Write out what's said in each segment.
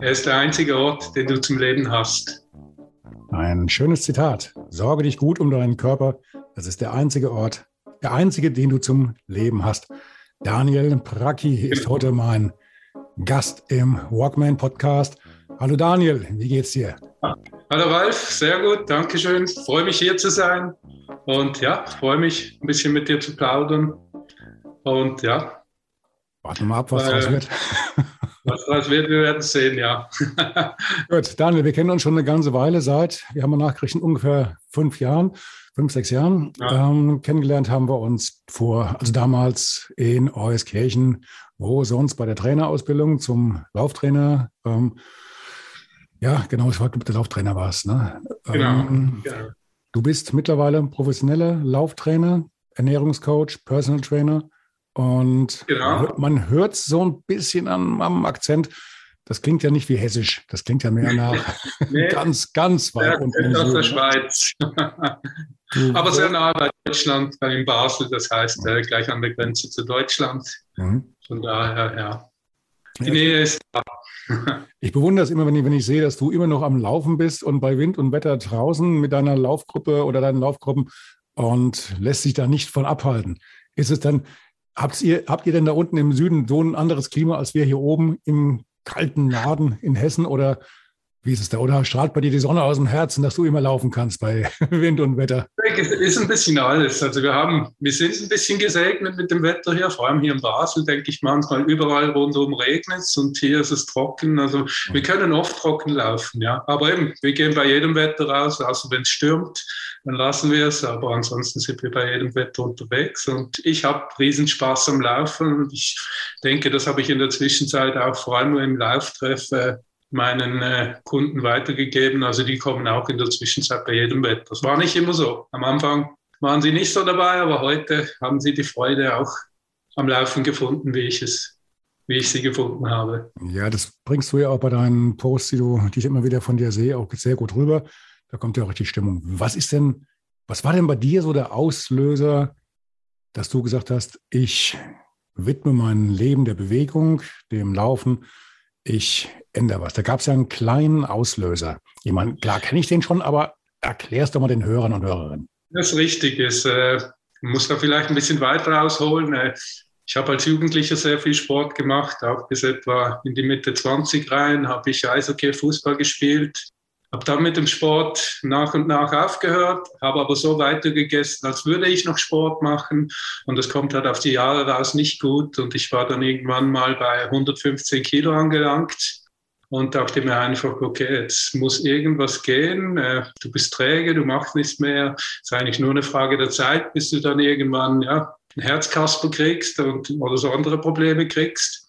Er ist der einzige Ort, den du zum Leben hast. Ein schönes Zitat. Sorge dich gut um deinen Körper. Das ist der einzige Ort, der einzige, den du zum Leben hast. Daniel Praki ist heute mein Gast im Walkman Podcast. Hallo Daniel, wie geht's dir? Hallo Ralf, sehr gut, danke schön. Freue mich hier zu sein und ja, freue mich ein bisschen mit dir zu plaudern. Und ja. Warten wir mal ab, was äh, draus wird. Was das wird, wir werden sehen, ja. Gut, Daniel, wir kennen uns schon eine ganze Weile seit, wir haben nachgerichtet, ungefähr fünf Jahren, fünf, sechs Jahren. Ja. Ähm, kennengelernt haben wir uns vor, also damals in Euskirchen, wo sonst bei der Trainerausbildung zum Lauftrainer. Ähm, ja, genau, ich war, der Lauftrainer war es. Ne? Genau. Ähm, ja. Du bist mittlerweile professioneller Lauftrainer, Ernährungscoach, Personal Trainer. Und genau. man hört so ein bisschen am, am, Akzent. Das klingt ja nicht wie hessisch. Das klingt ja mehr nach nee. ganz, ganz weit ja, unten. Aus der ne? Schweiz. Aber sehr nah bei Deutschland, in Basel. Das heißt, äh, gleich an der Grenze zu Deutschland. Mhm. Von daher, ja. Die Nähe ist da. Ich bewundere es immer, wenn ich, wenn ich sehe, dass du immer noch am Laufen bist und bei Wind und Wetter draußen mit deiner Laufgruppe oder deinen Laufgruppen und lässt sich da nicht von abhalten. Ist es dann, Habt ihr, habt ihr denn da unten im Süden so ein anderes Klima als wir hier oben im kalten Norden in Hessen oder wie ist es da? Oder strahlt bei dir die Sonne aus dem Herzen, dass du immer laufen kannst bei Wind und Wetter? Es ist ein bisschen alles. Also wir haben, wir sind ein bisschen gesegnet mit dem Wetter hier, vor allem hier in Basel, denke ich manchmal überall rundherum regnet es und hier ist es trocken. Also wir können oft trocken laufen, ja. Aber eben, wir gehen bei jedem Wetter raus, außer wenn es stürmt, dann lassen wir es. Aber ansonsten sind wir bei jedem Wetter unterwegs und ich habe riesen Spaß am Laufen und ich denke, das habe ich in der Zwischenzeit auch vor allem im Lauftreff äh, meinen äh, Kunden weitergegeben. Also die kommen auch in der Zwischenzeit bei jedem Wetter. Das war nicht immer so. Am Anfang waren sie nicht so dabei, aber heute haben sie die Freude auch am Laufen gefunden, wie ich es wie ich sie gefunden habe. Ja, das bringst du ja auch bei deinen Posts, die, du, die ich immer wieder von dir sehe, auch sehr gut rüber. Da kommt ja auch richtig Stimmung. Was ist denn, was war denn bei dir so der Auslöser, dass du gesagt hast, ich widme mein Leben der Bewegung, dem Laufen, ich ändere was. Da gab es ja einen kleinen Auslöser. Ich meine, klar kenne ich den schon, aber erklärst doch mal den Hörern und Hörerinnen. Das ist richtig. Ich äh, muss da vielleicht ein bisschen weiter ausholen. Äh, ich habe als Jugendlicher sehr viel Sport gemacht, auch bis etwa in die Mitte 20 rein, habe ich Eishockey, Fußball gespielt, habe dann mit dem Sport nach und nach aufgehört, habe aber so weitergegessen, als würde ich noch Sport machen. Und das kommt halt auf die Jahre raus nicht gut. Und ich war dann irgendwann mal bei 115 Kilo angelangt und dachte mir einfach, okay, jetzt muss irgendwas gehen. Äh, du bist träge, du machst nichts mehr. Es ist eigentlich nur eine Frage der Zeit, bis du dann irgendwann ja, ein Herzkasper kriegst und, oder so andere Probleme kriegst.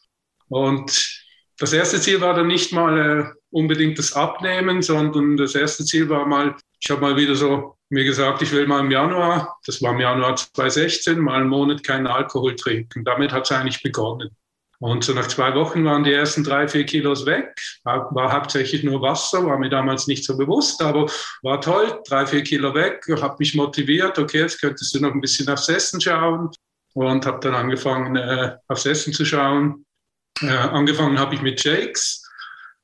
Und das erste Ziel war dann nicht mal äh, unbedingt das Abnehmen, sondern das erste Ziel war mal, ich habe mal wieder so mir gesagt, ich will mal im Januar, das war im Januar 2016, mal einen Monat keinen Alkohol trinken. Damit hat es eigentlich begonnen. Und so nach zwei Wochen waren die ersten drei, vier Kilos weg. War hauptsächlich nur Wasser, war mir damals nicht so bewusst, aber war toll. Drei, vier Kilo weg, habe mich motiviert. Okay, jetzt könntest du noch ein bisschen aufs Essen schauen. Und habe dann angefangen, äh, aufs Essen zu schauen. Äh, angefangen habe ich mit Shakes,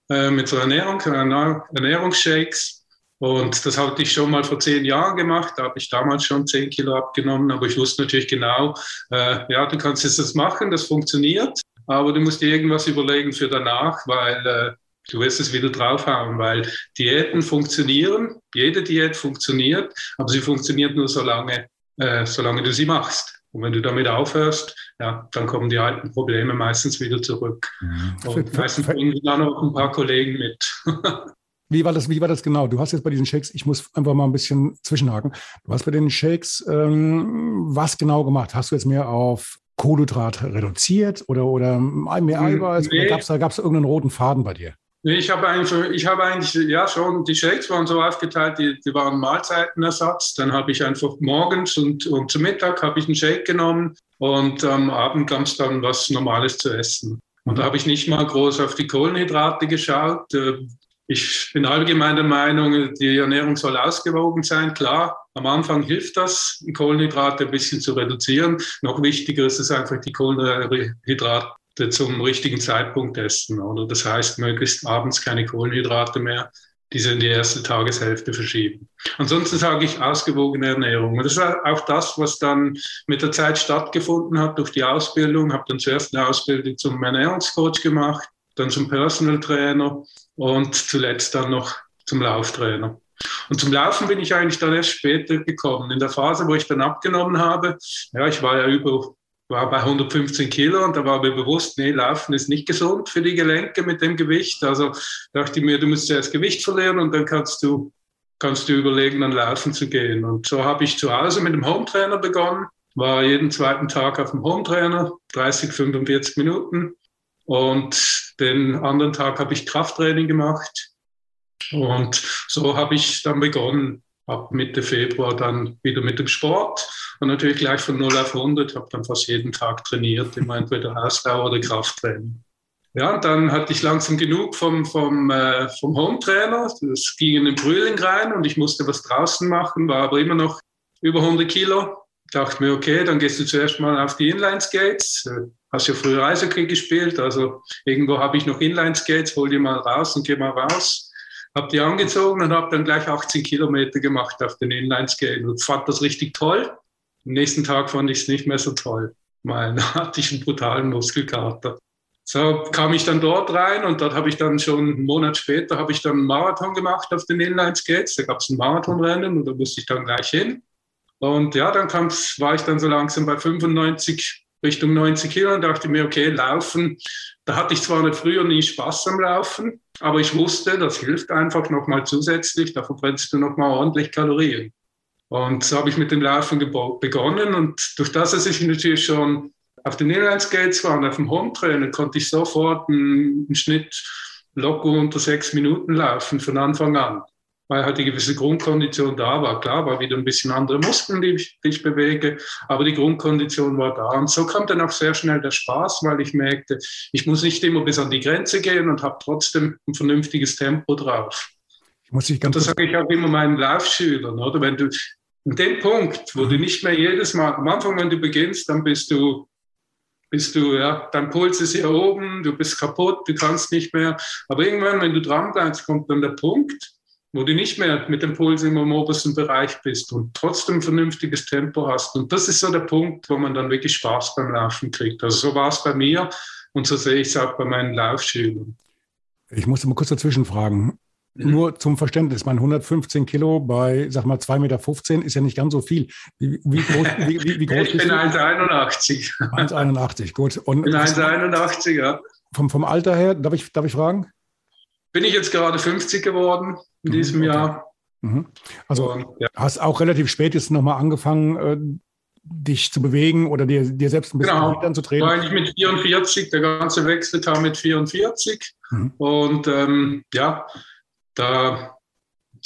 äh, mit so Ernährung, Ernährungsshakes. Und das hatte ich schon mal vor zehn Jahren gemacht. Da habe ich damals schon zehn Kilo abgenommen. Aber ich wusste natürlich genau, äh, ja, du kannst jetzt das machen, das funktioniert. Aber du musst dir irgendwas überlegen für danach, weil äh, du wirst es wieder draufhauen, weil Diäten funktionieren. Jede Diät funktioniert, aber sie funktioniert nur so lange, äh, solange du sie machst. Und wenn du damit aufhörst, ja, dann kommen die alten Probleme meistens wieder zurück. Mhm. Und meistens bringen dann auch ein paar Kollegen mit. Wie war, das, wie war das genau? Du hast jetzt bei diesen Shakes, ich muss einfach mal ein bisschen zwischenhaken. Du hast bei den Shakes ähm, was genau gemacht? Hast du jetzt mehr auf Kohlenhydrat reduziert oder, oder mehr hm, Eiweiß? Nee. Oder gab es da gab's irgendeinen roten Faden bei dir? Ich habe eigentlich, ich habe eigentlich, ja schon, die Shakes waren so aufgeteilt, die, die waren Mahlzeitenersatz. Dann habe ich einfach morgens und, und zum Mittag habe ich einen Shake genommen und am Abend gab es dann was Normales zu essen. Und da habe ich nicht mal groß auf die Kohlenhydrate geschaut. Ich bin allgemein der Meinung, die Ernährung soll ausgewogen sein. Klar, am Anfang hilft das, die Kohlenhydrate ein bisschen zu reduzieren. Noch wichtiger ist es einfach, die Kohlenhydrate zum richtigen Zeitpunkt essen. Oder das heißt, möglichst abends keine Kohlenhydrate mehr, diese in die erste Tageshälfte verschieben. Ansonsten sage ich ausgewogene Ernährung. Und das ist auch das, was dann mit der Zeit stattgefunden hat durch die Ausbildung. Habe dann zuerst eine Ausbildung zum Ernährungscoach gemacht, dann zum Personal Trainer und zuletzt dann noch zum Lauftrainer. Und zum Laufen bin ich eigentlich dann erst später gekommen. In der Phase, wo ich dann abgenommen habe, ja, ich war ja über, war bei 115 Kilo und da war mir bewusst, nee, Laufen ist nicht gesund für die Gelenke mit dem Gewicht. Also dachte ich mir, du musst zuerst Gewicht verlieren und dann kannst du, kannst du überlegen, dann laufen zu gehen. Und so habe ich zu Hause mit dem Hometrainer begonnen, war jeden zweiten Tag auf dem Hometrainer, 30, 45 Minuten. Und den anderen Tag habe ich Krafttraining gemacht. Und so habe ich dann begonnen, ab Mitte Februar dann wieder mit dem Sport und natürlich gleich von 0 auf 100, habe dann fast jeden Tag trainiert, immer entweder Ausdauer oder Krafttraining. Ja, und dann hatte ich langsam genug vom, vom, äh, vom Home-Trainer. Das ging in den Frühling rein und ich musste was draußen machen, war aber immer noch über 100 Kilo. Dachte mir, okay, dann gehst du zuerst mal auf die Inline-Skates. Hast ja früher Eishockey gespielt, also irgendwo habe ich noch Inline-Skates, hol die mal raus und geh mal raus. Habe die angezogen und habe dann gleich 18 Kilometer gemacht auf den Inline-Skates und fand das richtig toll. Am nächsten Tag fand ich es nicht mehr so toll. Mal hatte ich einen brutalen Muskelkater. So kam ich dann dort rein und dort habe ich dann schon einen Monat später habe ich dann einen Marathon gemacht auf den Inline-Skates. Da gab es ein Marathonrennen und da musste ich dann gleich hin. Und ja, dann war ich dann so langsam bei 95 Richtung 90 Kilo und dachte mir, okay, laufen. Da hatte ich zwar nicht früher nie Spaß am Laufen, aber ich wusste, das hilft einfach nochmal zusätzlich, da verbrennst du nochmal ordentlich Kalorien. Und so habe ich mit dem Laufen begonnen und durch das, dass ich natürlich schon auf den Inline-Skates war und auf dem Home-Trainer, konnte ich sofort einen, einen Schnitt locker unter sechs Minuten laufen von Anfang an weil halt die gewisse Grundkondition da war. Klar, war wieder ein bisschen andere Muskeln, die ich, die ich bewege, aber die Grundkondition war da. Und so kam dann auch sehr schnell der Spaß, weil ich merkte, ich muss nicht immer bis an die Grenze gehen und habe trotzdem ein vernünftiges Tempo drauf. Ich muss dich ganz und das sage ich auch immer meinen Laufschülern, oder? Wenn du an dem Punkt, wo du nicht mehr jedes Mal, am Anfang, wenn du beginnst, dann bist du bist du, ja, dein Puls ist hier oben, du bist kaputt, du kannst nicht mehr. Aber irgendwann, wenn du dran bleibst, kommt dann der Punkt, wo du nicht mehr mit dem Puls im obersten Bereich bist und trotzdem vernünftiges Tempo hast. Und das ist so der Punkt, wo man dann wirklich Spaß beim Laufen kriegt. Also so war es bei mir und so sehe ich es auch bei meinen Laufschülern. Ich muss mal kurz dazwischen fragen. Mhm. Nur zum Verständnis, mein 115 Kilo bei, sag mal, 2,15 Meter ist ja nicht ganz so viel. Wie, wie groß, wie, wie, groß ich bin 1,81. 1,81, gut. Und ich bin 1,81, ja. Vom, vom Alter her, darf ich, darf ich fragen? bin ich jetzt gerade 50 geworden in mhm, diesem okay. Jahr. Mhm. Also Und, ja. hast auch relativ spät jetzt nochmal angefangen, äh, dich zu bewegen oder dir, dir selbst ein bisschen genau. anzutreten? War eigentlich mit 44, der ganze Wechsel kam mit 44. Mhm. Und ähm, ja, da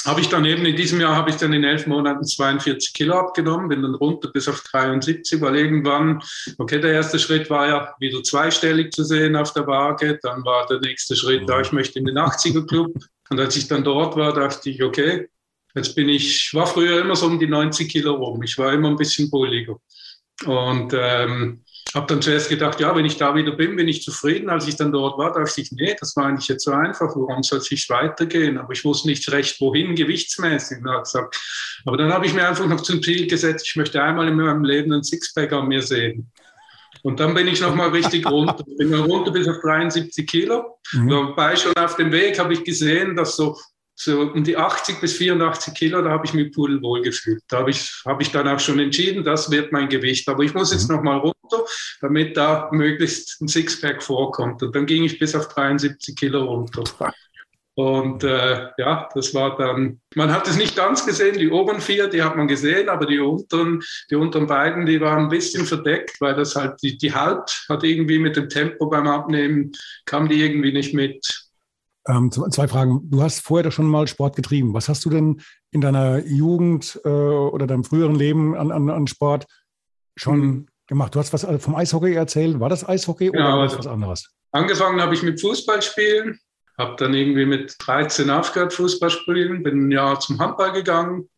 habe ich dann eben in diesem Jahr habe ich dann in elf Monaten 42 Kilo abgenommen, bin dann runter bis auf 73, weil irgendwann, okay, der erste Schritt war ja wieder zweistellig zu sehen auf der Waage, dann war der nächste Schritt, da ich möchte in den 80er Club. Und als ich dann dort war, dachte ich, okay, jetzt bin ich, war früher immer so um die 90 Kilo rum, ich war immer ein bisschen bulliger. Und ähm, habe dann zuerst gedacht, ja, wenn ich da wieder bin, bin ich zufrieden. Als ich dann dort war, dachte ich, nee, das war eigentlich jetzt so einfach. Warum soll es weitergehen? Aber ich wusste nicht recht, wohin gewichtsmäßig. Gesagt, aber dann habe ich mir einfach noch zum Ziel gesetzt, ich möchte einmal in meinem Leben ein Sixpack an mir sehen. Und dann bin ich nochmal richtig runter. Bin runter bis auf 73 Kilo. Mhm. Wobei schon auf dem Weg habe ich gesehen, dass so so um die 80 bis 84 Kilo, da habe ich mich pudelwohl gefühlt. Da habe ich, habe ich dann auch schon entschieden, das wird mein Gewicht. Aber ich muss jetzt mhm. noch mal runter, damit da möglichst ein Sixpack vorkommt. Und dann ging ich bis auf 73 Kilo runter. Und äh, ja, das war dann, man hat es nicht ganz gesehen, die oberen vier, die hat man gesehen, aber die unteren, die unteren beiden, die waren ein bisschen verdeckt, weil das halt, die, die Haut hat irgendwie mit dem Tempo beim Abnehmen, kam die irgendwie nicht mit. Ähm, zwei Fragen. Du hast vorher doch schon mal Sport getrieben. Was hast du denn in deiner Jugend äh, oder deinem früheren Leben an, an, an Sport schon mhm. gemacht? Du hast was vom Eishockey erzählt. War das Eishockey oder ja, also was anderes? Angefangen habe ich mit Fußballspielen, habe dann irgendwie mit 13 aufgehört Fußball spielen, bin ein Jahr zum Handball gegangen.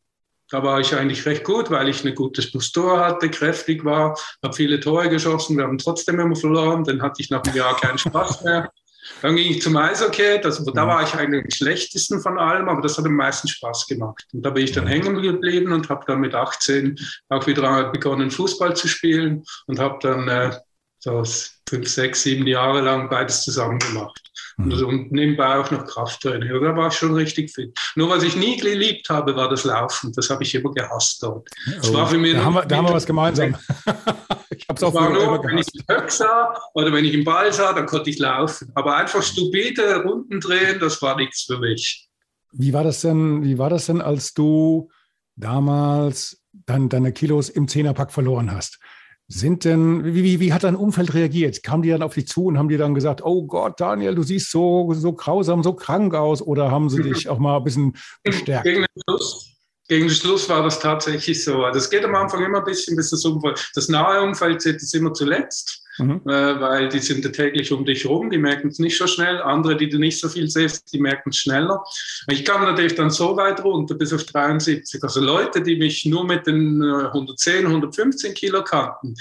Da war ich eigentlich recht gut, weil ich eine gute Postur hatte, kräftig war, habe viele Tore geschossen. Wir haben trotzdem immer verloren. Dann hatte ich nach einem Jahr keinen Spaß mehr. Dann ging ich zum Eishockey, das, da war ich eigentlich am schlechtesten von allem, aber das hat am meisten Spaß gemacht. Und da bin ich dann hängen geblieben und habe dann mit 18 auch wieder begonnen, Fußball zu spielen und habe dann äh, so fünf, sechs, sieben Jahre lang beides zusammen gemacht. Mhm. Und, und, nebenbei auch noch Krafttraining. Da war ich schon richtig fit. Nur was ich nie geliebt habe, war das Laufen. Das habe ich immer gehasst dort. Oh, war für mich da, haben wir, da haben wir was gemeinsam. ich habe es auch nur, wenn ich den Höck sah oder wenn ich den Ball sah, dann konnte ich laufen. Aber einfach stupide Runden drehen, das war nichts für mich. Wie war das denn, wie war das denn, als du damals dann deine Kilos im Zehnerpack verloren hast? Sind denn, wie, wie, wie hat dein Umfeld reagiert? Kamen die dann auf dich zu und haben dir dann gesagt, oh Gott, Daniel, du siehst so, so grausam, so krank aus? Oder haben sie dich auch mal ein bisschen bestärkt? Gegen den Schluss, gegen den Schluss war das tatsächlich so. Also es geht am Anfang immer ein bisschen, bis das Umfeld, das nahe Umfeld sieht es immer zuletzt mhm. äh, weil die sind ja täglich um dich rum, die merken es nicht so schnell. Andere, die du nicht so viel siehst, die merken es schneller. Ich kam natürlich dann so weit runter, bis auf 73. Also Leute, die mich nur mit den 110, äh, 115 Kilo kannten,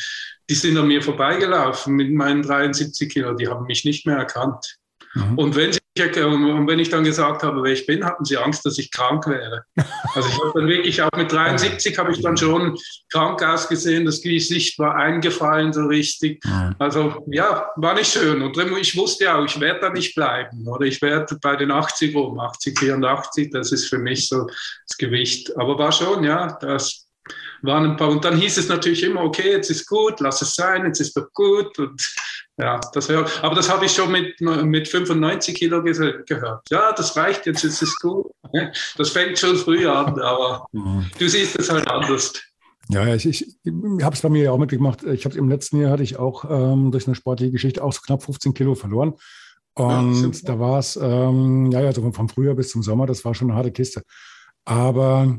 die sind an mir vorbeigelaufen mit meinen 73 Kilo, die haben mich nicht mehr erkannt. Mhm. Und wenn sie und wenn ich dann gesagt habe, wer ich bin, hatten sie Angst, dass ich krank wäre. Also ich habe dann wirklich auch mit 73 habe ich dann schon krank ausgesehen, das Gesicht war eingefallen so richtig. Also ja, war nicht schön. Und ich wusste auch, ich werde da nicht bleiben. Oder ich werde bei den 80 rum, 80, 84, das ist für mich so das Gewicht. Aber war schon, ja, das waren ein paar. Und dann hieß es natürlich immer, okay, jetzt ist gut, lass es sein, jetzt ist doch gut. Und ja, das hör, aber das habe ich schon mit, mit 95 Kilo ge gehört. Ja, das reicht, jetzt ist es gut. Das fängt schon früh an, aber mhm. du siehst es halt anders. Ja, ich, ich, ich habe es bei mir ja auch mitgemacht. Ich habe im letzten Jahr hatte ich auch ähm, durch eine sportliche Geschichte auch so knapp 15 Kilo verloren. Und ja, da war es, ähm, ja, ja, so vom Frühjahr bis zum Sommer, das war schon eine harte Kiste. Aber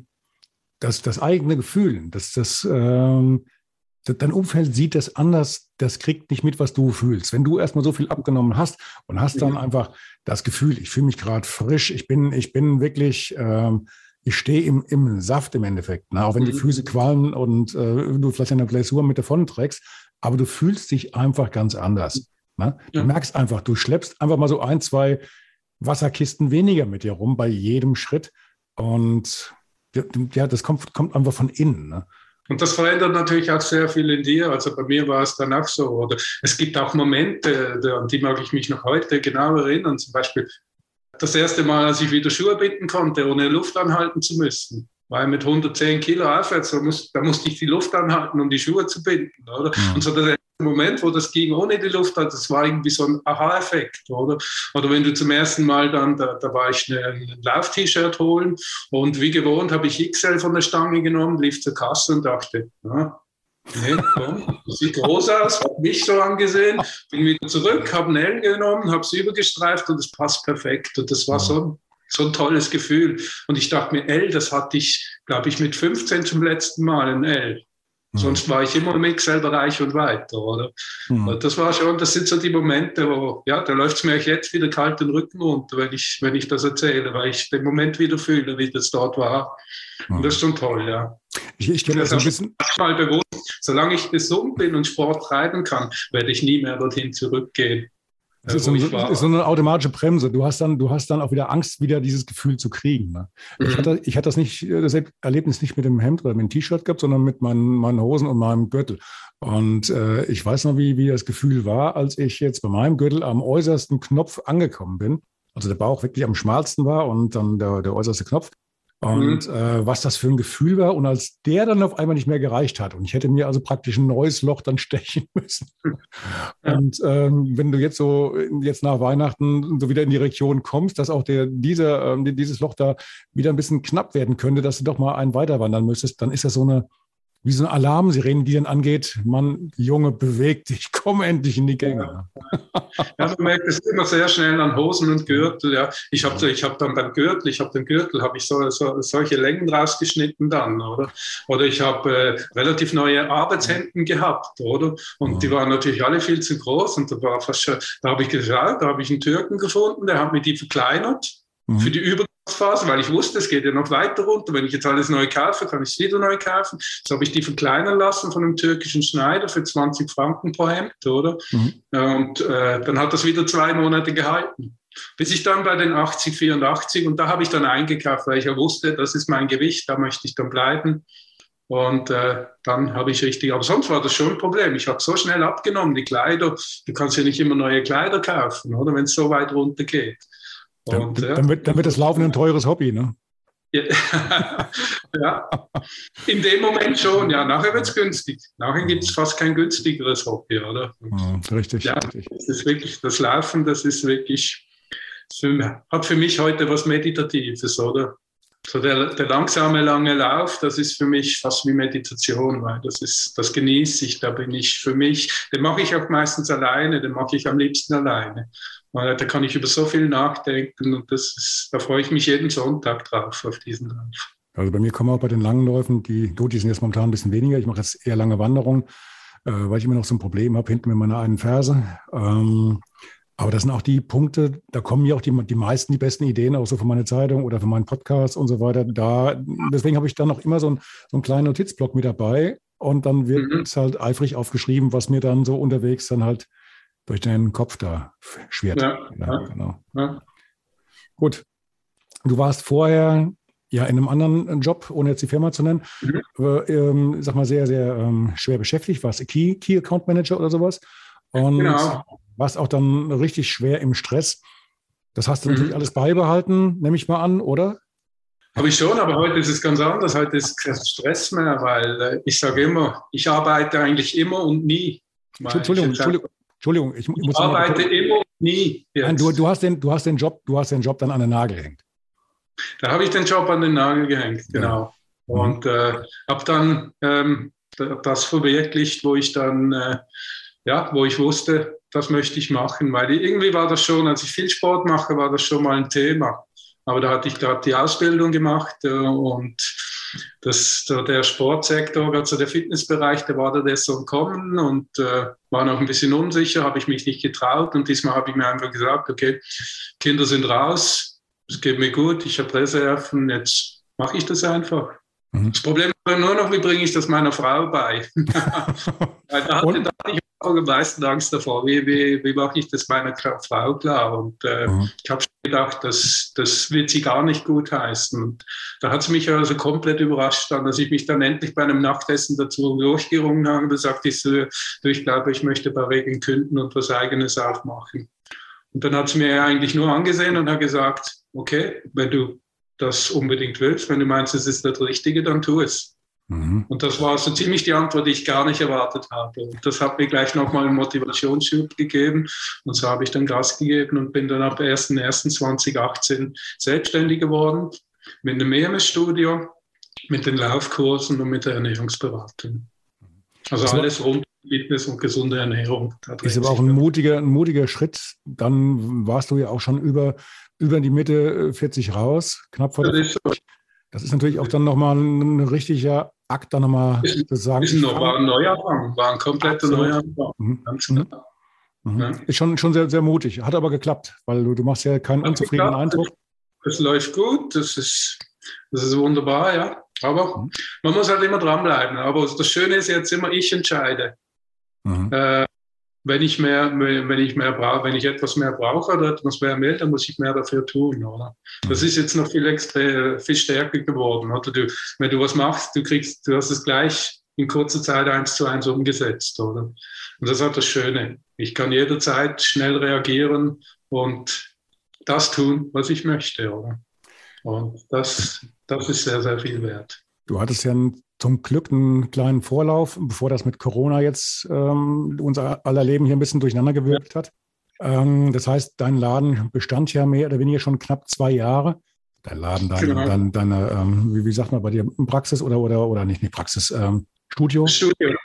das, das eigene Gefühl, das, das, ähm, dein Umfeld sieht das anders, das kriegt nicht mit, was du fühlst. Wenn du erstmal so viel abgenommen hast und hast dann einfach das Gefühl, ich fühle mich gerade frisch, ich bin, ich bin wirklich, ähm, ich stehe im, im Saft im Endeffekt. Ne? Auch wenn die mhm. Füße qualmen und äh, du vielleicht eine Blessur mit davon trägst, aber du fühlst dich einfach ganz anders. Ne? Du ja. merkst einfach, du schleppst einfach mal so ein, zwei Wasserkisten weniger mit dir rum bei jedem Schritt. Und ja, das kommt, kommt einfach von innen. Ne? Und das verändert natürlich auch sehr viel in dir. Also bei mir war es dann auch so. Oder es gibt auch Momente, an die mag ich mich noch heute genau erinnern. Zum Beispiel das erste Mal, als ich wieder Schuhe binden konnte, ohne Luft anhalten zu müssen. Weil mit 110 Kilo aufwärts, da, muss, da musste ich die Luft anhalten, um die Schuhe zu binden. Oder? Ja. Und so der Moment, wo das ging ohne die Luft, das war irgendwie so ein Aha-Effekt, oder? Oder wenn du zum ersten Mal dann, da, da war ich ein Lauf-T-Shirt holen und wie gewohnt habe ich XL von der Stange genommen, lief zur Kasse und dachte, ja, Nee, komm, sieht groß aus, habe mich so angesehen, bin wieder zurück, habe ein L genommen, habe es übergestreift und es passt perfekt. Und das war so, so ein tolles Gefühl. Und ich dachte mir, L, das hatte ich, glaube ich, mit 15 zum letzten Mal, ein L. Mhm. Sonst war ich immer im Excel-Bereich und weiter, oder? Mhm. Das war schon, das sind so die Momente, wo, ja, da läuft es mir jetzt wieder kalt den Rücken runter, wenn ich, wenn ich das erzähle, weil ich den Moment wieder fühle, wie das dort war. Mhm. Und das ist schon toll, ja. Ich, ich kenne das ein bisschen. Mal bewusst, solange ich gesund bin und Sport treiben kann, werde ich nie mehr dorthin zurückgehen. Das ist, so, ist so, eine automatische Bremse. Du hast dann, du hast dann auch wieder Angst, wieder dieses Gefühl zu kriegen. Ne? Mhm. Ich, hatte, ich hatte das nicht, das Erlebnis nicht mit dem Hemd oder mit dem T-Shirt gehabt, sondern mit meinen, meinen Hosen und meinem Gürtel. Und äh, ich weiß noch, wie, wie das Gefühl war, als ich jetzt bei meinem Gürtel am äußersten Knopf angekommen bin. Also der Bauch wirklich am schmalsten war und dann der, der äußerste Knopf. Und mhm. äh, was das für ein Gefühl war. Und als der dann auf einmal nicht mehr gereicht hat und ich hätte mir also praktisch ein neues Loch dann stechen müssen. Ja. Und ähm, wenn du jetzt so jetzt nach Weihnachten so wieder in die Region kommst, dass auch der, dieser, ähm, dieses Loch da wieder ein bisschen knapp werden könnte, dass du doch mal einen weiter wandern müsstest, dann ist das so eine, wie so ein Alarmsirenen, die dann angeht, man, Junge, bewegt dich, komm endlich in die Gänge. Ja, man merkt es immer sehr schnell an Hosen und Gürtel. Ja. Ich habe ich hab dann beim Gürtel, ich habe den Gürtel, habe ich so, so, solche Längen rausgeschnitten dann, oder? Oder ich habe äh, relativ neue Arbeitshemden gehabt, oder? Und ja. die waren natürlich alle viel zu groß und da war fast schon, da habe ich geschaut, da habe ich einen Türken gefunden, der hat mir die verkleinert mhm. für die Über Phase, weil ich wusste, es geht ja noch weiter runter. Wenn ich jetzt alles neu kaufe, kann ich es wieder neu kaufen. So habe ich die verkleinern lassen von einem türkischen Schneider für 20 Franken pro Hemd, oder? Mhm. Und äh, dann hat das wieder zwei Monate gehalten. Bis ich dann bei den 80, 84 und da habe ich dann eingekauft, weil ich ja wusste, das ist mein Gewicht, da möchte ich dann bleiben. Und äh, dann habe ich richtig, aber sonst war das schon ein Problem. Ich habe so schnell abgenommen, die Kleider, du kannst ja nicht immer neue Kleider kaufen, oder wenn es so weit runter geht. Und, dann, ja. dann, wird, dann wird das Laufen ein teures Hobby, ne? ja, in dem Moment schon, ja. Nachher wird es günstig. Nachher gibt es fast kein günstigeres Hobby, oder? Und, ja, richtig, ja, richtig. Das ist wirklich, das Laufen, das ist wirklich, hat für mich heute was Meditatives, oder? So der, der langsame, lange Lauf, das ist für mich fast wie Meditation, weil das ist, das genieße ich, da bin ich für mich, den mache ich auch meistens alleine, den mache ich am liebsten alleine. Da kann ich über so viel nachdenken und das ist, da freue ich mich jeden Sonntag drauf, auf diesen Lauf. Also bei mir kommen auch bei den langen Läufen, die, gut, die sind jetzt momentan ein bisschen weniger. Ich mache jetzt eher lange Wanderungen, äh, weil ich immer noch so ein Problem habe hinten mit meiner einen Ferse. Ähm, aber das sind auch die Punkte, da kommen mir auch die, die meisten, die besten Ideen, auch so für meine Zeitung oder für meinen Podcast und so weiter. Da, deswegen habe ich dann auch immer so, ein, so einen kleinen Notizblock mit dabei und dann wird mhm. es halt eifrig aufgeschrieben, was mir dann so unterwegs dann halt durch deinen Kopf da schwert. Ja, ja, genau. Ja. Gut. Du warst vorher ja in einem anderen Job, ohne jetzt die Firma zu nennen, mhm. ähm, sag mal, sehr, sehr ähm, schwer beschäftigt. Warst Key, Key Account Manager oder sowas. Und genau. warst auch dann richtig schwer im Stress. Das hast du mhm. natürlich alles beibehalten, nehme ich mal an, oder? Habe ich schon, aber heute ist es ganz anders. Heute ist kein Stress mehr, weil äh, ich sage immer, ich arbeite eigentlich immer und nie. Entschuldigung, Entschuldigung, Entschuldigung, ich, ich muss arbeite immer und nie. Nein, du, du, hast den, du hast den Job, du hast den Job dann an den Nagel gehängt. Da habe ich den Job an den Nagel gehängt, genau. Ja. Und äh, habe dann ähm, das verwirklicht, wo ich dann, äh, ja, wo ich wusste, das möchte ich machen, weil irgendwie war das schon, als ich viel Sport mache, war das schon mal ein Thema. Aber da hatte ich gerade die Ausbildung gemacht äh, und das, der Sportsektor, also der Fitnessbereich, der war da das so Kommen und äh, war noch ein bisschen unsicher, habe ich mich nicht getraut. Und diesmal habe ich mir einfach gesagt, okay, Kinder sind raus, es geht mir gut, ich habe Reserven, jetzt mache ich das einfach. Mhm. Das Problem ist nur noch, wie bringe ich das meiner Frau bei? da, hatte, da hatte ich auch am meisten Angst davor, wie, wie, wie mache ich das meiner Frau klar? Und äh, mhm. ich habe gedacht, das, das wird sie gar nicht gut heißen. Und da hat es mich also komplett überrascht, dann, dass ich mich dann endlich bei einem Nachtessen dazu durchgerungen habe. Da sagte ich so, ich glaube, ich möchte bei Regen künden und was Eigenes aufmachen. Und dann hat sie mir eigentlich nur angesehen und hat gesagt, okay, wenn du das unbedingt willst. Wenn du meinst, es ist das Richtige, dann tu es. Mhm. Und das war so ziemlich die Antwort, die ich gar nicht erwartet habe. Und das hat mir gleich nochmal einen Motivationsschub gegeben. Und so habe ich dann Gas gegeben und bin dann ab 1.1.2018 selbstständig geworden mit einem EMS-Studio, mit den Laufkursen und mit der Ernährungsberatung. Also alles rund Fitness und gesunde Ernährung. Ist aber auch ein mutiger, ein mutiger Schritt. Dann warst du ja auch schon über über die Mitte 40 äh, raus, knapp vor der das ist, das ist natürlich auch dann nochmal ein, ein richtiger Akt, dann nochmal zu sagen. Ist noch, war ein Neuanfang, war ein kompletter Neuanfang. Mhm. Ganz mhm. Mhm. Ja. Ist schon, schon sehr, sehr mutig, hat aber geklappt, weil du, du machst ja keinen unzufriedenen Eindruck. Es läuft gut, das ist, das ist wunderbar, ja. Aber mhm. man muss halt immer dranbleiben. Aber das Schöne ist jetzt immer, ich entscheide. Mhm. Äh, wenn ich mehr, wenn ich mehr brauche, wenn ich etwas mehr brauche oder etwas mehr will, dann muss ich mehr dafür tun, oder? Das ist jetzt noch viel extra, viel stärker geworden, oder? Du, wenn du was machst, du kriegst, du hast es gleich in kurzer Zeit eins zu eins umgesetzt, oder? Und das ist auch das Schöne. Ich kann jederzeit schnell reagieren und das tun, was ich möchte, oder? Und das, das ist sehr, sehr viel wert. Du hattest ja zum Glück einen kleinen Vorlauf, bevor das mit Corona jetzt ähm, unser aller Leben hier ein bisschen durcheinander gewirkt hat. Ähm, das heißt, dein Laden bestand ja mehr oder weniger schon knapp zwei Jahre. Dein Laden, deine, genau. deine, deine ähm, wie, wie, sagt man bei dir, Praxis oder, oder, oder nicht, nicht Praxis, ähm, Studio? Studio.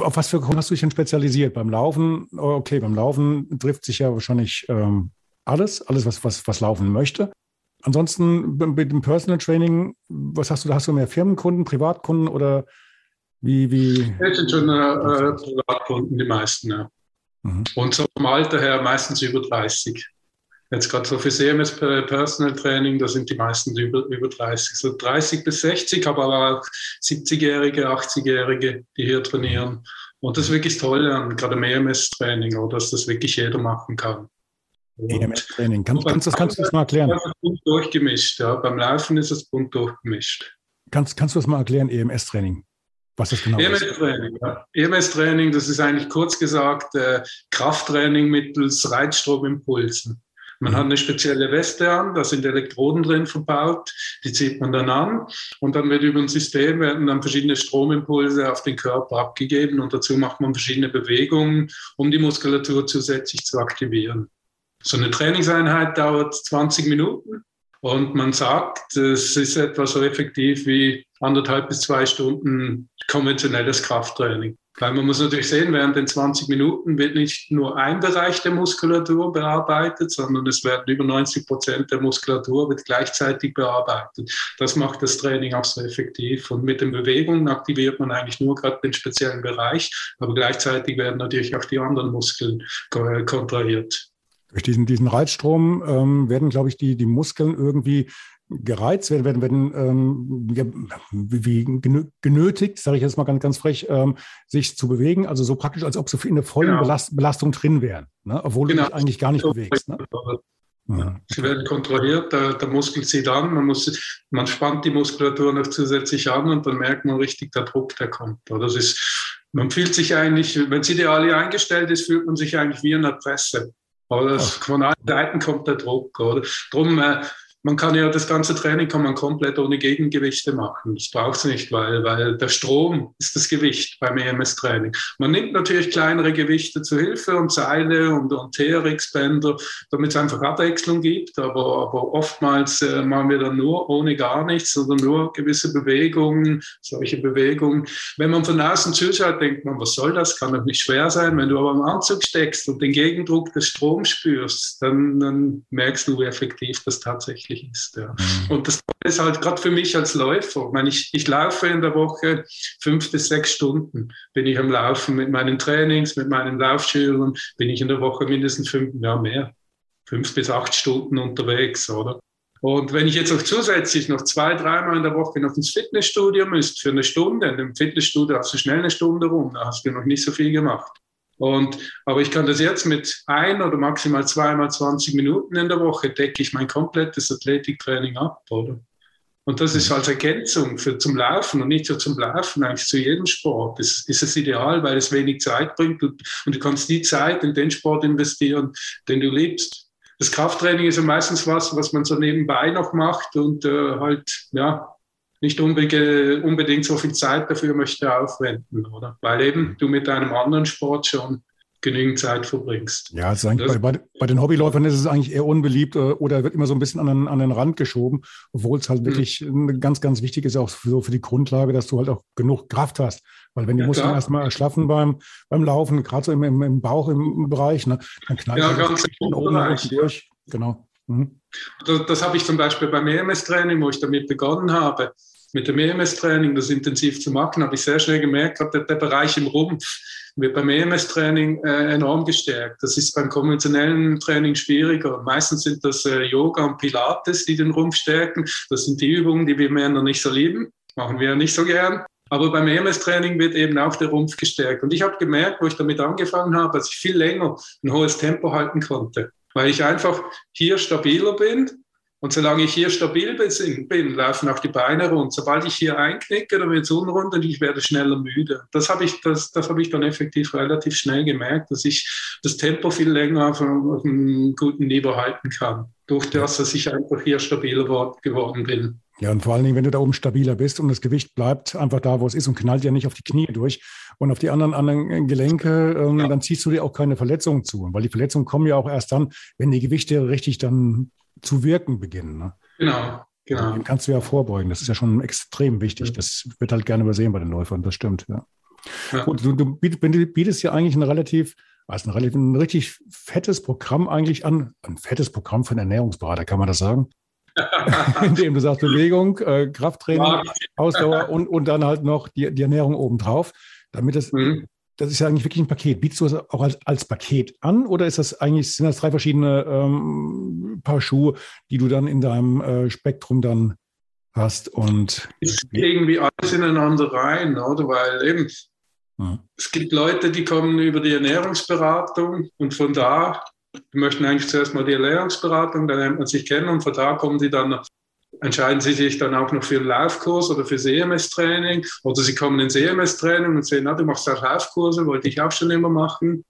Auf was für hast du dich denn spezialisiert? Beim Laufen, okay, beim Laufen trifft sich ja wahrscheinlich ähm, alles, alles, was, was, was laufen möchte. Ansonsten mit dem Personal Training, was hast du? Hast du mehr Firmenkunden, Privatkunden oder wie? wie? Das sind schon äh, Privatkunden, die meisten, ja. Mhm. Und so vom Alter her meistens über 30. Jetzt gerade so für CMS Personal Training, da sind die meisten über, über 30. So 30 bis 60, aber auch 70-Jährige, 80-Jährige, die hier trainieren. Und das ist wirklich toll an gerade im EMS-Training, dass das wirklich jeder machen kann. EMS-Training. Kann, kannst, das, kannst du das mal erklären? Das ist bunt durchgemischt, ja. Beim Laufen ist es bunt durchgemischt. Kannst, kannst du das mal erklären, EMS-Training? Was ist genau EMS-Training, ja. EMS-Training, das ist eigentlich kurz gesagt äh, Krafttraining mittels Reizstromimpulsen. Man hat eine spezielle Weste an, da sind Elektroden drin verbaut, die zieht man dann an und dann wird über ein System werden dann verschiedene Stromimpulse auf den Körper abgegeben und dazu macht man verschiedene Bewegungen, um die Muskulatur zusätzlich zu aktivieren. So eine Trainingseinheit dauert 20 Minuten und man sagt, es ist etwa so effektiv wie anderthalb bis zwei Stunden konventionelles Krafttraining. Weil man muss natürlich sehen, während den 20 Minuten wird nicht nur ein Bereich der Muskulatur bearbeitet, sondern es werden über 90 Prozent der Muskulatur wird gleichzeitig bearbeitet. Das macht das Training auch so effektiv. Und mit den Bewegungen aktiviert man eigentlich nur gerade den speziellen Bereich, aber gleichzeitig werden natürlich auch die anderen Muskeln kontrahiert. Durch diesen, diesen Reizstrom ähm, werden, glaube ich, die, die Muskeln irgendwie gereizt werden, werden, werden ähm, wie genötigt, sage ich jetzt mal ganz, ganz frech, ähm, sich zu bewegen. Also so praktisch, als ob sie in der vollen genau. Belast Belastung drin wären, ne? obwohl genau. du dich eigentlich gar nicht bewegst. Ne? Ja. Sie werden kontrolliert, der, der, Muskel zieht an, man, muss, man spannt die Muskulatur noch zusätzlich an und dann merkt man richtig, der Druck, der kommt. Das ist, man fühlt sich eigentlich, wenn es ideal eingestellt ist, fühlt man sich eigentlich wie in einer Presse. Oder das, von allen Seiten kommt der Druck. Oder? Drum, äh, man kann ja das ganze Training kann man komplett ohne Gegengewichte machen. Das braucht es nicht, weil, weil der Strom ist das Gewicht beim EMS-Training. Man nimmt natürlich kleinere Gewichte zu Hilfe und Seile und, und TRX-Bänder, damit es einfach Abwechslung gibt. Aber, aber oftmals äh, machen wir dann nur ohne gar nichts, sondern nur gewisse Bewegungen, solche Bewegungen. Wenn man von außen zuschaut, denkt man, was soll das? Kann doch nicht schwer sein. Wenn du aber am Anzug steckst und den Gegendruck des Stroms spürst, dann, dann merkst du, wie effektiv das tatsächlich tatsächlich ist. Ja. Mhm. Und das ist halt gerade für mich als Läufer. Ich, meine, ich, ich laufe in der Woche fünf bis sechs Stunden. Bin ich am Laufen mit meinen Trainings, mit meinen Laufschülern, bin ich in der Woche mindestens fünf, ja mehr, fünf bis acht Stunden unterwegs, oder? Und wenn ich jetzt auch zusätzlich noch zwei, dreimal in der Woche noch ins Fitnessstudio müsste für eine Stunde, in dem Fitnessstudio hast du schnell eine Stunde rum, da hast du noch nicht so viel gemacht. Und, aber ich kann das jetzt mit ein oder maximal zweimal 20 Minuten in der Woche decke ich mein komplettes Athletiktraining ab, oder? Und das ist als Ergänzung für, zum Laufen und nicht so zum Laufen, eigentlich zu jedem Sport. Das ist es ideal, weil es wenig Zeit bringt und, und, du kannst die Zeit in den Sport investieren, den du liebst. Das Krafttraining ist ja meistens was, was man so nebenbei noch macht und äh, halt, ja, nicht unbedingt so viel Zeit dafür möchte aufwenden, oder? Weil eben du mit einem anderen Sport schon genügend Zeit verbringst. Ja, also bei, bei, bei, den Hobbyläufern ist es eigentlich eher unbeliebt äh, oder wird immer so ein bisschen an den, an den Rand geschoben, obwohl es halt mhm. wirklich ganz, ganz wichtig ist, auch so für die Grundlage, dass du halt auch genug Kraft hast. Weil wenn die ja, Muskeln erstmal erschlaffen beim, beim Laufen, gerade so im, im, im Bauch im Bereich, ne, dann knallt ja, ganz oben durch. Genau. Mhm. Das, das habe ich zum Beispiel beim EMS-Training, wo ich damit begonnen habe mit dem EMS-Training, das intensiv zu machen, habe ich sehr schnell gemerkt, der, der Bereich im Rumpf wird beim EMS-Training äh, enorm gestärkt. Das ist beim konventionellen Training schwieriger. Meistens sind das äh, Yoga und Pilates, die den Rumpf stärken. Das sind die Übungen, die wir Männer nicht so lieben. Machen wir nicht so gern. Aber beim EMS-Training wird eben auch der Rumpf gestärkt. Und ich habe gemerkt, wo ich damit angefangen habe, dass ich viel länger ein hohes Tempo halten konnte. Weil ich einfach hier stabiler bin und solange ich hier stabil bin, laufen auch die Beine rund. Sobald ich hier einknicke, dann wird es unrund und ich werde schneller müde. Das habe ich, das, das habe ich dann effektiv relativ schnell gemerkt, dass ich das Tempo viel länger auf, auf einem guten Niveau halten kann. Durch das, dass ich einfach hier stabiler geworden bin. Ja, und vor allen Dingen, wenn du da oben stabiler bist und das Gewicht bleibt einfach da, wo es ist und knallt ja nicht auf die Knie durch und auf die anderen, anderen Gelenke, ähm, ja. dann ziehst du dir auch keine Verletzungen zu. Weil die Verletzungen kommen ja auch erst dann, wenn die Gewichte richtig dann zu wirken beginnen. Ne? Genau. Genau. Den kannst du ja vorbeugen. Das ist ja schon extrem wichtig. Das wird halt gerne übersehen bei den Läufern. Das stimmt, ja. ja. Gut, du, du bietest ja eigentlich ein relativ, was ein relativ, ein richtig fettes Programm eigentlich an. Ein fettes Programm von Ernährungsberater, kann man das sagen? Indem du sagst Bewegung, äh, Krafttraining, Ausdauer und, und dann halt noch die, die Ernährung obendrauf, damit es mhm das ist ja eigentlich wirklich ein Paket. Bietest du das auch als, als Paket an oder ist das eigentlich, sind das drei verschiedene ähm, Paar Schuhe, die du dann in deinem äh, Spektrum dann hast? Und ist irgendwie alles ineinander rein, oder? Weil eben, ja. es gibt Leute, die kommen über die Ernährungsberatung und von da die möchten eigentlich zuerst mal die Ernährungsberatung, dann lernt man sich kennen und von da kommen die dann entscheiden sie sich dann auch noch für einen Laufkurs oder für EMS-Training oder sie kommen ins EMS-Training und sehen, na, du machst auch Laufkurse, wollte ich auch schon immer machen.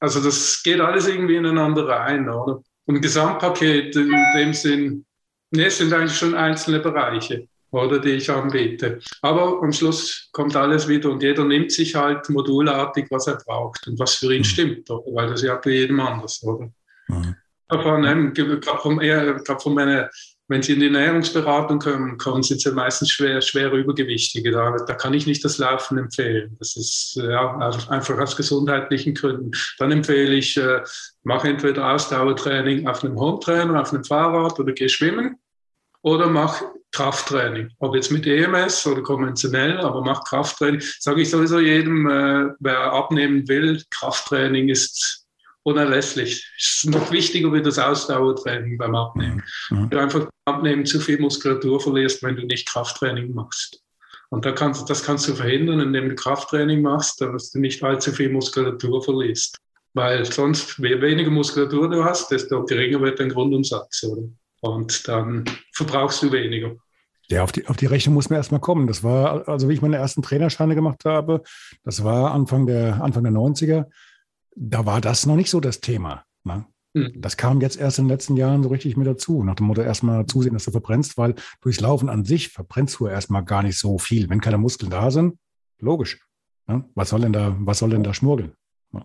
Also das geht alles irgendwie ineinander rein, oder? Und ein Gesamtpaket in dem Sinn, ne, es sind eigentlich schon einzelne Bereiche, oder, die ich anbiete. Aber am Schluss kommt alles wieder und jeder nimmt sich halt modulartig, was er braucht und was für ihn mhm. stimmt, oder? weil das ja bei jedem anders, oder? Mhm. Davon, ähm, gerade von, von meiner wenn Sie in die Ernährungsberatung kommen, kommen Sie ja meistens schwer, schwer Übergewichtige. Da, da kann ich nicht das Laufen empfehlen. Das ist ja, einfach aus gesundheitlichen Gründen. Dann empfehle ich, äh, mache entweder Ausdauertraining auf einem Hometrainer, auf einem Fahrrad oder geh schwimmen oder mach Krafttraining. Ob jetzt mit EMS oder konventionell, aber mach Krafttraining. Sage ich sowieso jedem, äh, wer abnehmen will, Krafttraining ist unerlässlich. Es ist noch wichtiger wie das Ausdauertraining beim Abnehmen. Mhm. Du einfach beim Abnehmen zu viel Muskulatur verlierst, wenn du nicht Krafttraining machst. Und da kannst, das kannst du verhindern, indem du Krafttraining machst, dass du nicht allzu viel Muskulatur verlierst. Weil sonst, je weniger Muskulatur du hast, desto geringer wird dein Grundumsatz. Oder? Und dann verbrauchst du weniger. Ja, auf die, auf die Rechnung muss man erstmal kommen. Das war, also wie ich meine ersten Trainerscheine gemacht habe, das war Anfang der, Anfang der 90er da war das noch nicht so das Thema. Ne? Mhm. Das kam jetzt erst in den letzten Jahren so richtig mit dazu. Nach dem Motto erstmal zusehen, dass du verbrennst, weil durchs Laufen an sich verbrennst du erstmal gar nicht so viel. Wenn keine Muskeln da sind, logisch. Ne? Was soll denn da, was soll denn da schmurgeln? Ja.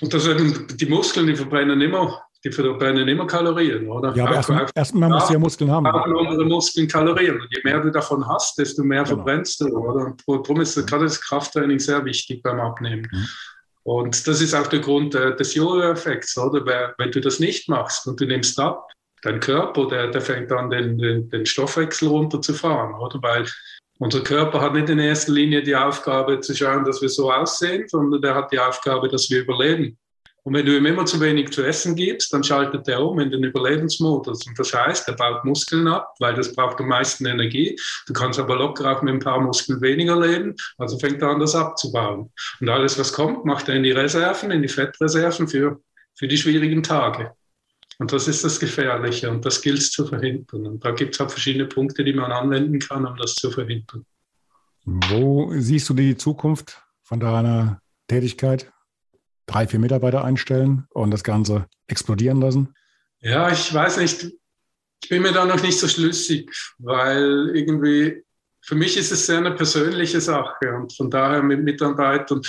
Und das sind die Muskeln, die verbrennen immer, die verbrennen immer Kalorien, oder? Ja, aber erstmal erst musst du ja Muskeln haben. unsere Muskeln Kalorien. Und je mehr du davon hast, desto mehr genau. verbrennst du, oder? Darum ist gerade das Krafttraining sehr wichtig beim Abnehmen. Mhm. Und das ist auch der Grund äh, des Jojo-Effekts, oder? Wenn du das nicht machst und du nimmst ab, dein Körper, der, der fängt an, den, den, den Stoffwechsel runterzufahren, oder? Weil unser Körper hat nicht in erster Linie die Aufgabe zu schauen, dass wir so aussehen, sondern der hat die Aufgabe, dass wir überleben. Und wenn du ihm immer zu wenig zu essen gibst, dann schaltet er um in den Überlebensmodus. Und das heißt, er baut Muskeln ab, weil das braucht am meisten Energie. Du kannst aber locker auch mit ein paar Muskeln weniger leben. Also fängt er an, das abzubauen. Und alles, was kommt, macht er in die Reserven, in die Fettreserven für, für die schwierigen Tage. Und das ist das Gefährliche und das gilt es zu verhindern. Und da gibt es auch verschiedene Punkte, die man anwenden kann, um das zu verhindern. Wo siehst du die Zukunft von deiner Tätigkeit? Drei, vier Mitarbeiter einstellen und das Ganze explodieren lassen? Ja, ich weiß nicht. Ich bin mir da noch nicht so schlüssig, weil irgendwie für mich ist es sehr eine persönliche Sache und von daher mit Mitarbeitern.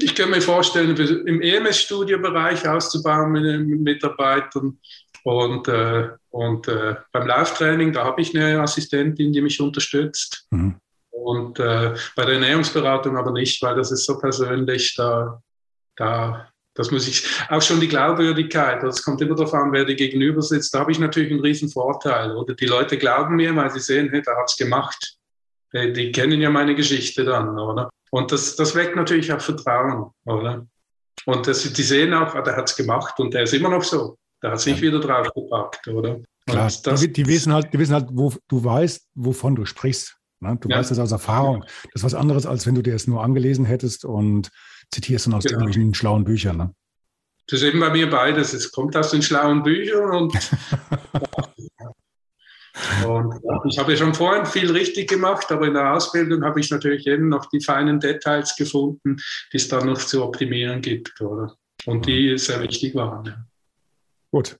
Ich kann mir vorstellen, im EMS-Studiobereich auszubauen mit, Mitarbeitern und, äh, und äh, beim Lauftraining, da habe ich eine Assistentin, die mich unterstützt. Mhm. Und äh, bei der Ernährungsberatung aber nicht, weil das ist so persönlich, da, da, das muss ich, auch schon die Glaubwürdigkeit, das kommt immer darauf an, wer dir gegenüber sitzt, da habe ich natürlich einen riesen Vorteil. Oder die Leute glauben mir, weil sie sehen, hey, der hat es gemacht. Die, kennen ja meine Geschichte dann, oder? Und das, das weckt natürlich auch Vertrauen, oder? Und das, die sehen auch, ah, der hat es gemacht und der ist immer noch so. Der hat sich ja. wieder draufgepackt, oder? Klar, das, die, die, wissen halt, die wissen halt, wo du weißt, wovon du sprichst. Ne? Du ja. weißt das aus Erfahrung. Das ist was anderes, als wenn du dir es nur angelesen hättest und zitierst dann aus genau. irgendwelchen schlauen Büchern. Ne? Das ist eben bei mir beides. Es kommt aus den schlauen Büchern und, und ich habe ja schon vorhin viel richtig gemacht, aber in der Ausbildung habe ich natürlich eben noch die feinen Details gefunden, die es dann noch zu optimieren gibt, oder? Und die sehr wichtig waren. Ja. Gut.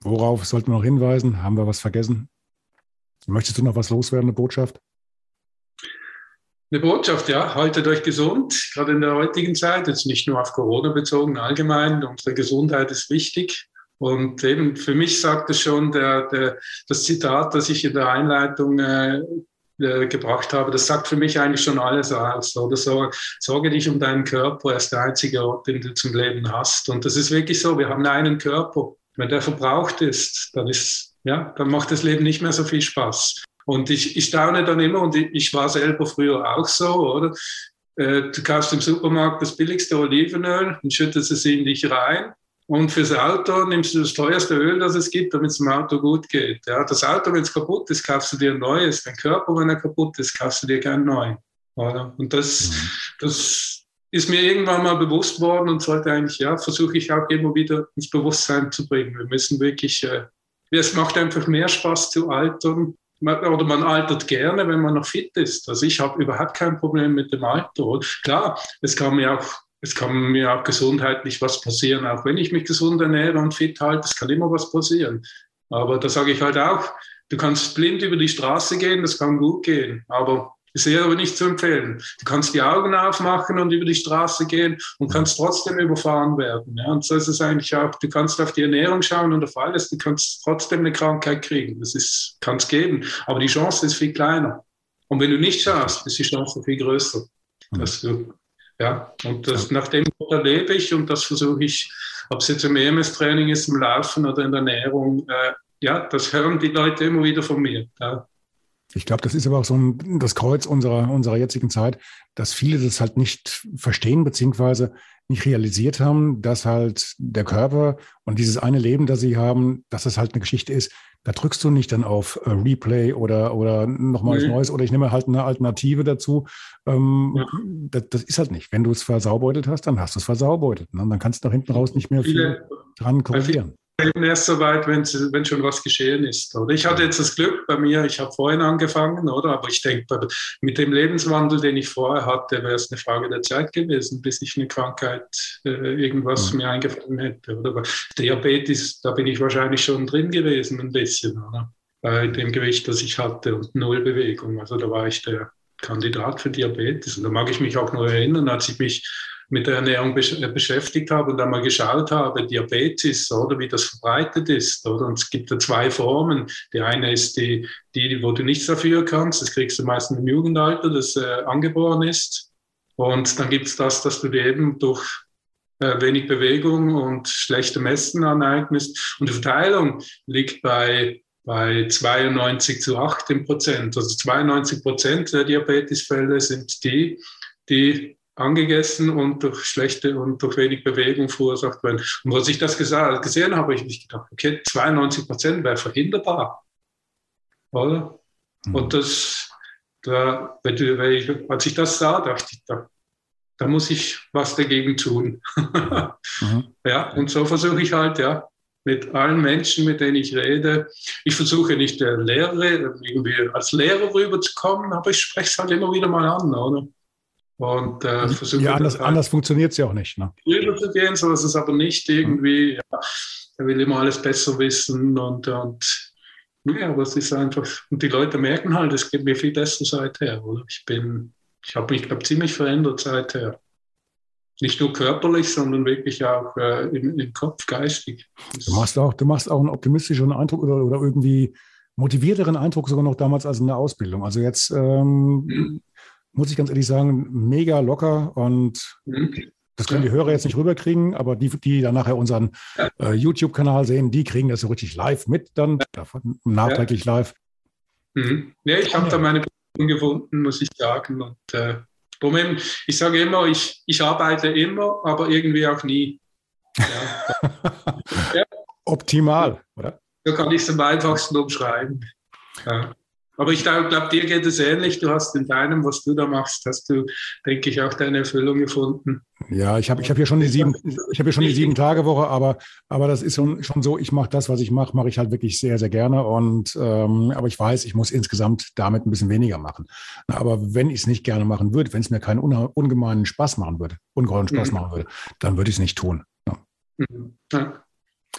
Worauf sollten wir noch hinweisen? Haben wir was vergessen? Möchtest du noch was loswerden, eine Botschaft? Eine Botschaft, ja, haltet euch gesund, gerade in der heutigen Zeit, jetzt nicht nur auf Corona bezogen, allgemein. Unsere Gesundheit ist wichtig Und eben für mich sagt es schon der, der, das Zitat, das ich in der Einleitung äh, äh, gebracht habe, das sagt für mich eigentlich schon alles aus. Oder so, sorge dich um deinen Körper, er ist der einzige Ort, den du zum Leben hast. Und das ist wirklich so, wir haben einen Körper. Wenn der verbraucht ist, dann ist, ja, dann macht das Leben nicht mehr so viel Spaß. Und ich, ich staune dann immer, und ich, ich war selber früher auch so, oder? Äh, du kaufst im Supermarkt das billigste Olivenöl und schüttest es in dich rein. Und fürs Auto nimmst du das teuerste Öl, das es gibt, damit es dem Auto gut geht. Ja, das Auto, wenn es kaputt ist, kaufst du dir ein neues. Dein Körper, wenn er kaputt ist, kaufst du dir keinen neuen. Oder? Und das, mhm. das ist mir irgendwann mal bewusst worden und sollte eigentlich, ja, versuche ich auch immer wieder ins Bewusstsein zu bringen. Wir müssen wirklich, äh, es macht einfach mehr Spaß zu altern. Oder man altert gerne, wenn man noch fit ist. Also ich habe überhaupt kein Problem mit dem Alter. Klar, es kann mir auch es kann mir auch gesundheitlich was passieren, auch wenn ich mich gesund ernähre und fit halte, es kann immer was passieren. Aber da sage ich halt auch, du kannst blind über die Straße gehen, das kann gut gehen, aber ist eher aber nicht zu empfehlen. Du kannst die Augen aufmachen und über die Straße gehen und kannst trotzdem überfahren werden. Ja? Und so ist es eigentlich auch, du kannst auf die Ernährung schauen und auf alles, du kannst trotzdem eine Krankheit kriegen. Das kann es geben, aber die Chance ist viel kleiner. Und wenn du nicht schaust, ist die Chance viel größer, dass du ja, und das, nach dem lebe ich und das versuche ich, ob es jetzt im EMS-Training ist, im Laufen oder in der Ernährung, äh, ja, das hören die Leute immer wieder von mir. Ja. Ich glaube, das ist aber auch so ein, das Kreuz unserer, unserer jetzigen Zeit, dass viele das halt nicht verstehen, beziehungsweise nicht realisiert haben, dass halt der Körper und dieses eine Leben, das sie haben, dass das halt eine Geschichte ist. Da drückst du nicht dann auf äh, Replay oder, oder nochmal nee. Neues oder ich nehme halt eine Alternative dazu. Ähm, ja. das, das, ist halt nicht. Wenn du es versaubeutelt hast, dann hast du es versaubeutelt. Ne? Dann kannst du nach hinten raus nicht mehr viel dran korrigieren eben erst so weit, wenn, wenn schon was geschehen ist. Oder ich hatte jetzt das Glück bei mir, ich habe vorhin angefangen, oder? Aber ich denke, mit dem Lebenswandel, den ich vorher hatte, wäre es eine Frage der Zeit gewesen, bis ich eine Krankheit äh, irgendwas mhm. mir eingefallen hätte. Oder? Diabetes, da bin ich wahrscheinlich schon drin gewesen, ein bisschen, oder? Bei dem Gewicht, das ich hatte und Nullbewegung. Also da war ich der Kandidat für Diabetes. Und da mag ich mich auch noch erinnern, als ich mich mit der Ernährung äh, beschäftigt habe und einmal geschaut habe, Diabetes oder wie das verbreitet ist. Oder? Und es gibt da zwei Formen. Die eine ist die, die, wo du nichts dafür kannst. Das kriegst du meistens im Jugendalter, das äh, angeboren ist. Und dann gibt es das, dass du dir eben durch äh, wenig Bewegung und schlechte Messen aneignest. Und die Verteilung liegt bei bei 92 zu 18 Prozent. Also 92 Prozent der Diabetesfälle sind die, die angegessen und durch schlechte und durch wenig Bewegung verursacht werden. Und als ich das gesehen habe, habe ich mich gedacht, okay, 92 Prozent wäre verhinderbar. Oder? Mhm. Und das, da, wenn ich, als ich das sah, dachte ich, da, da muss ich was dagegen tun. mhm. Ja, und so versuche ich halt, ja, mit allen Menschen, mit denen ich rede. Ich versuche nicht der Lehrer, irgendwie als Lehrer rüberzukommen, aber ich spreche es halt immer wieder mal an, oder? Und äh, versuche ja, anders, halt anders funktioniert es ja auch nicht. Ne? zu gehen, so dass es aber nicht irgendwie, ja, er will immer alles besser wissen und, und ja, aber es ist einfach, und die Leute merken halt, es geht mir viel besser seither, oder? Ich bin, ich habe mich, glaube ziemlich verändert seither. Nicht nur körperlich, sondern wirklich auch äh, im, im, Kopf, geistig. Du machst auch, du machst auch einen optimistischeren Eindruck oder, oder irgendwie motivierteren Eindruck sogar noch damals als in der Ausbildung. Also jetzt ähm, mhm muss ich ganz ehrlich sagen, mega locker und mhm. das können die Hörer jetzt nicht rüberkriegen, aber die, die dann nachher unseren äh, YouTube-Kanal sehen, die kriegen das so richtig live mit, dann nachträglich live. Mhm. Ja, ich habe da meine Position gefunden, muss ich sagen. Und äh, Problem, ich sage immer, ich, ich arbeite immer, aber irgendwie auch nie. Ja. ja. Optimal, oder? So kann ich es am einfachsten umschreiben. Ja. Aber ich glaube, dir geht es ähnlich. Du hast in deinem, was du da machst, hast du, denke ich, auch deine Erfüllung gefunden. Ja, ich habe ich hab ja schon die sieben, ich habe ja schon die sieben Tage Woche, aber, aber das ist schon, schon so. Ich mache das, was ich mache, mache ich halt wirklich sehr, sehr gerne. Und ähm, aber ich weiß, ich muss insgesamt damit ein bisschen weniger machen. Aber wenn ich es nicht gerne machen würde, wenn es mir keinen ungemeinen Spaß machen würde, ungeheuren Spaß mhm. machen würde, dann würde ich es nicht tun. Ja. Mhm. Ja.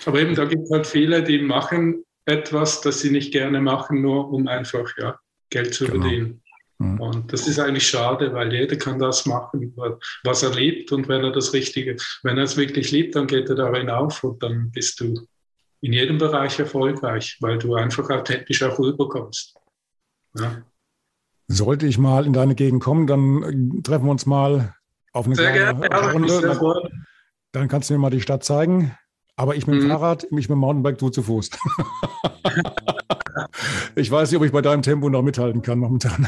Aber eben, da gibt es halt viele, die machen etwas, das sie nicht gerne machen, nur um einfach ja, Geld zu genau. verdienen. Mhm. Und das ist eigentlich schade, weil jeder kann das machen, was er liebt. Und wenn er das Richtige, wenn er es wirklich liebt, dann geht er darin auf und dann bist du in jedem Bereich erfolgreich, weil du einfach authentisch auch rüberkommst. Ja. Sollte ich mal in deine Gegend kommen, dann äh, treffen wir uns mal auf eine Sehr kleine gerne, Runde. Dann, dann kannst du mir mal die Stadt zeigen. Aber ich mit dem Mhm. Fahrrad, ich mit dem Mountainbike, du zu Fuß. ich weiß nicht, ob ich bei deinem Tempo noch mithalten kann momentan.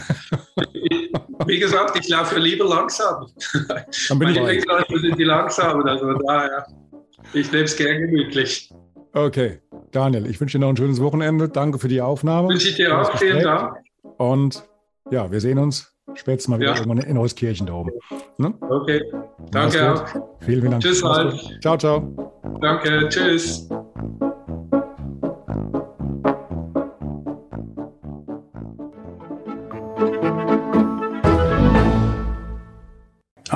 Wie gesagt, ich laufe lieber langsam. Dann bin ich Meine. Lieblingsläufe sind die langsamen, also daher. Ich nehme es gerne gemütlich. Okay, Daniel, ich wünsche dir noch ein schönes Wochenende. Danke für die Aufnahme. Wünsche ich dir auch. Vielen. Dank. Und ja, wir sehen uns spätestens mal wieder Ja. irgendwann in Euskirchen da oben. Ne? Okay. Danke auch. Vielen, vielen Dank. Tschüss. Ciao, ciao. Danke. Tschüss.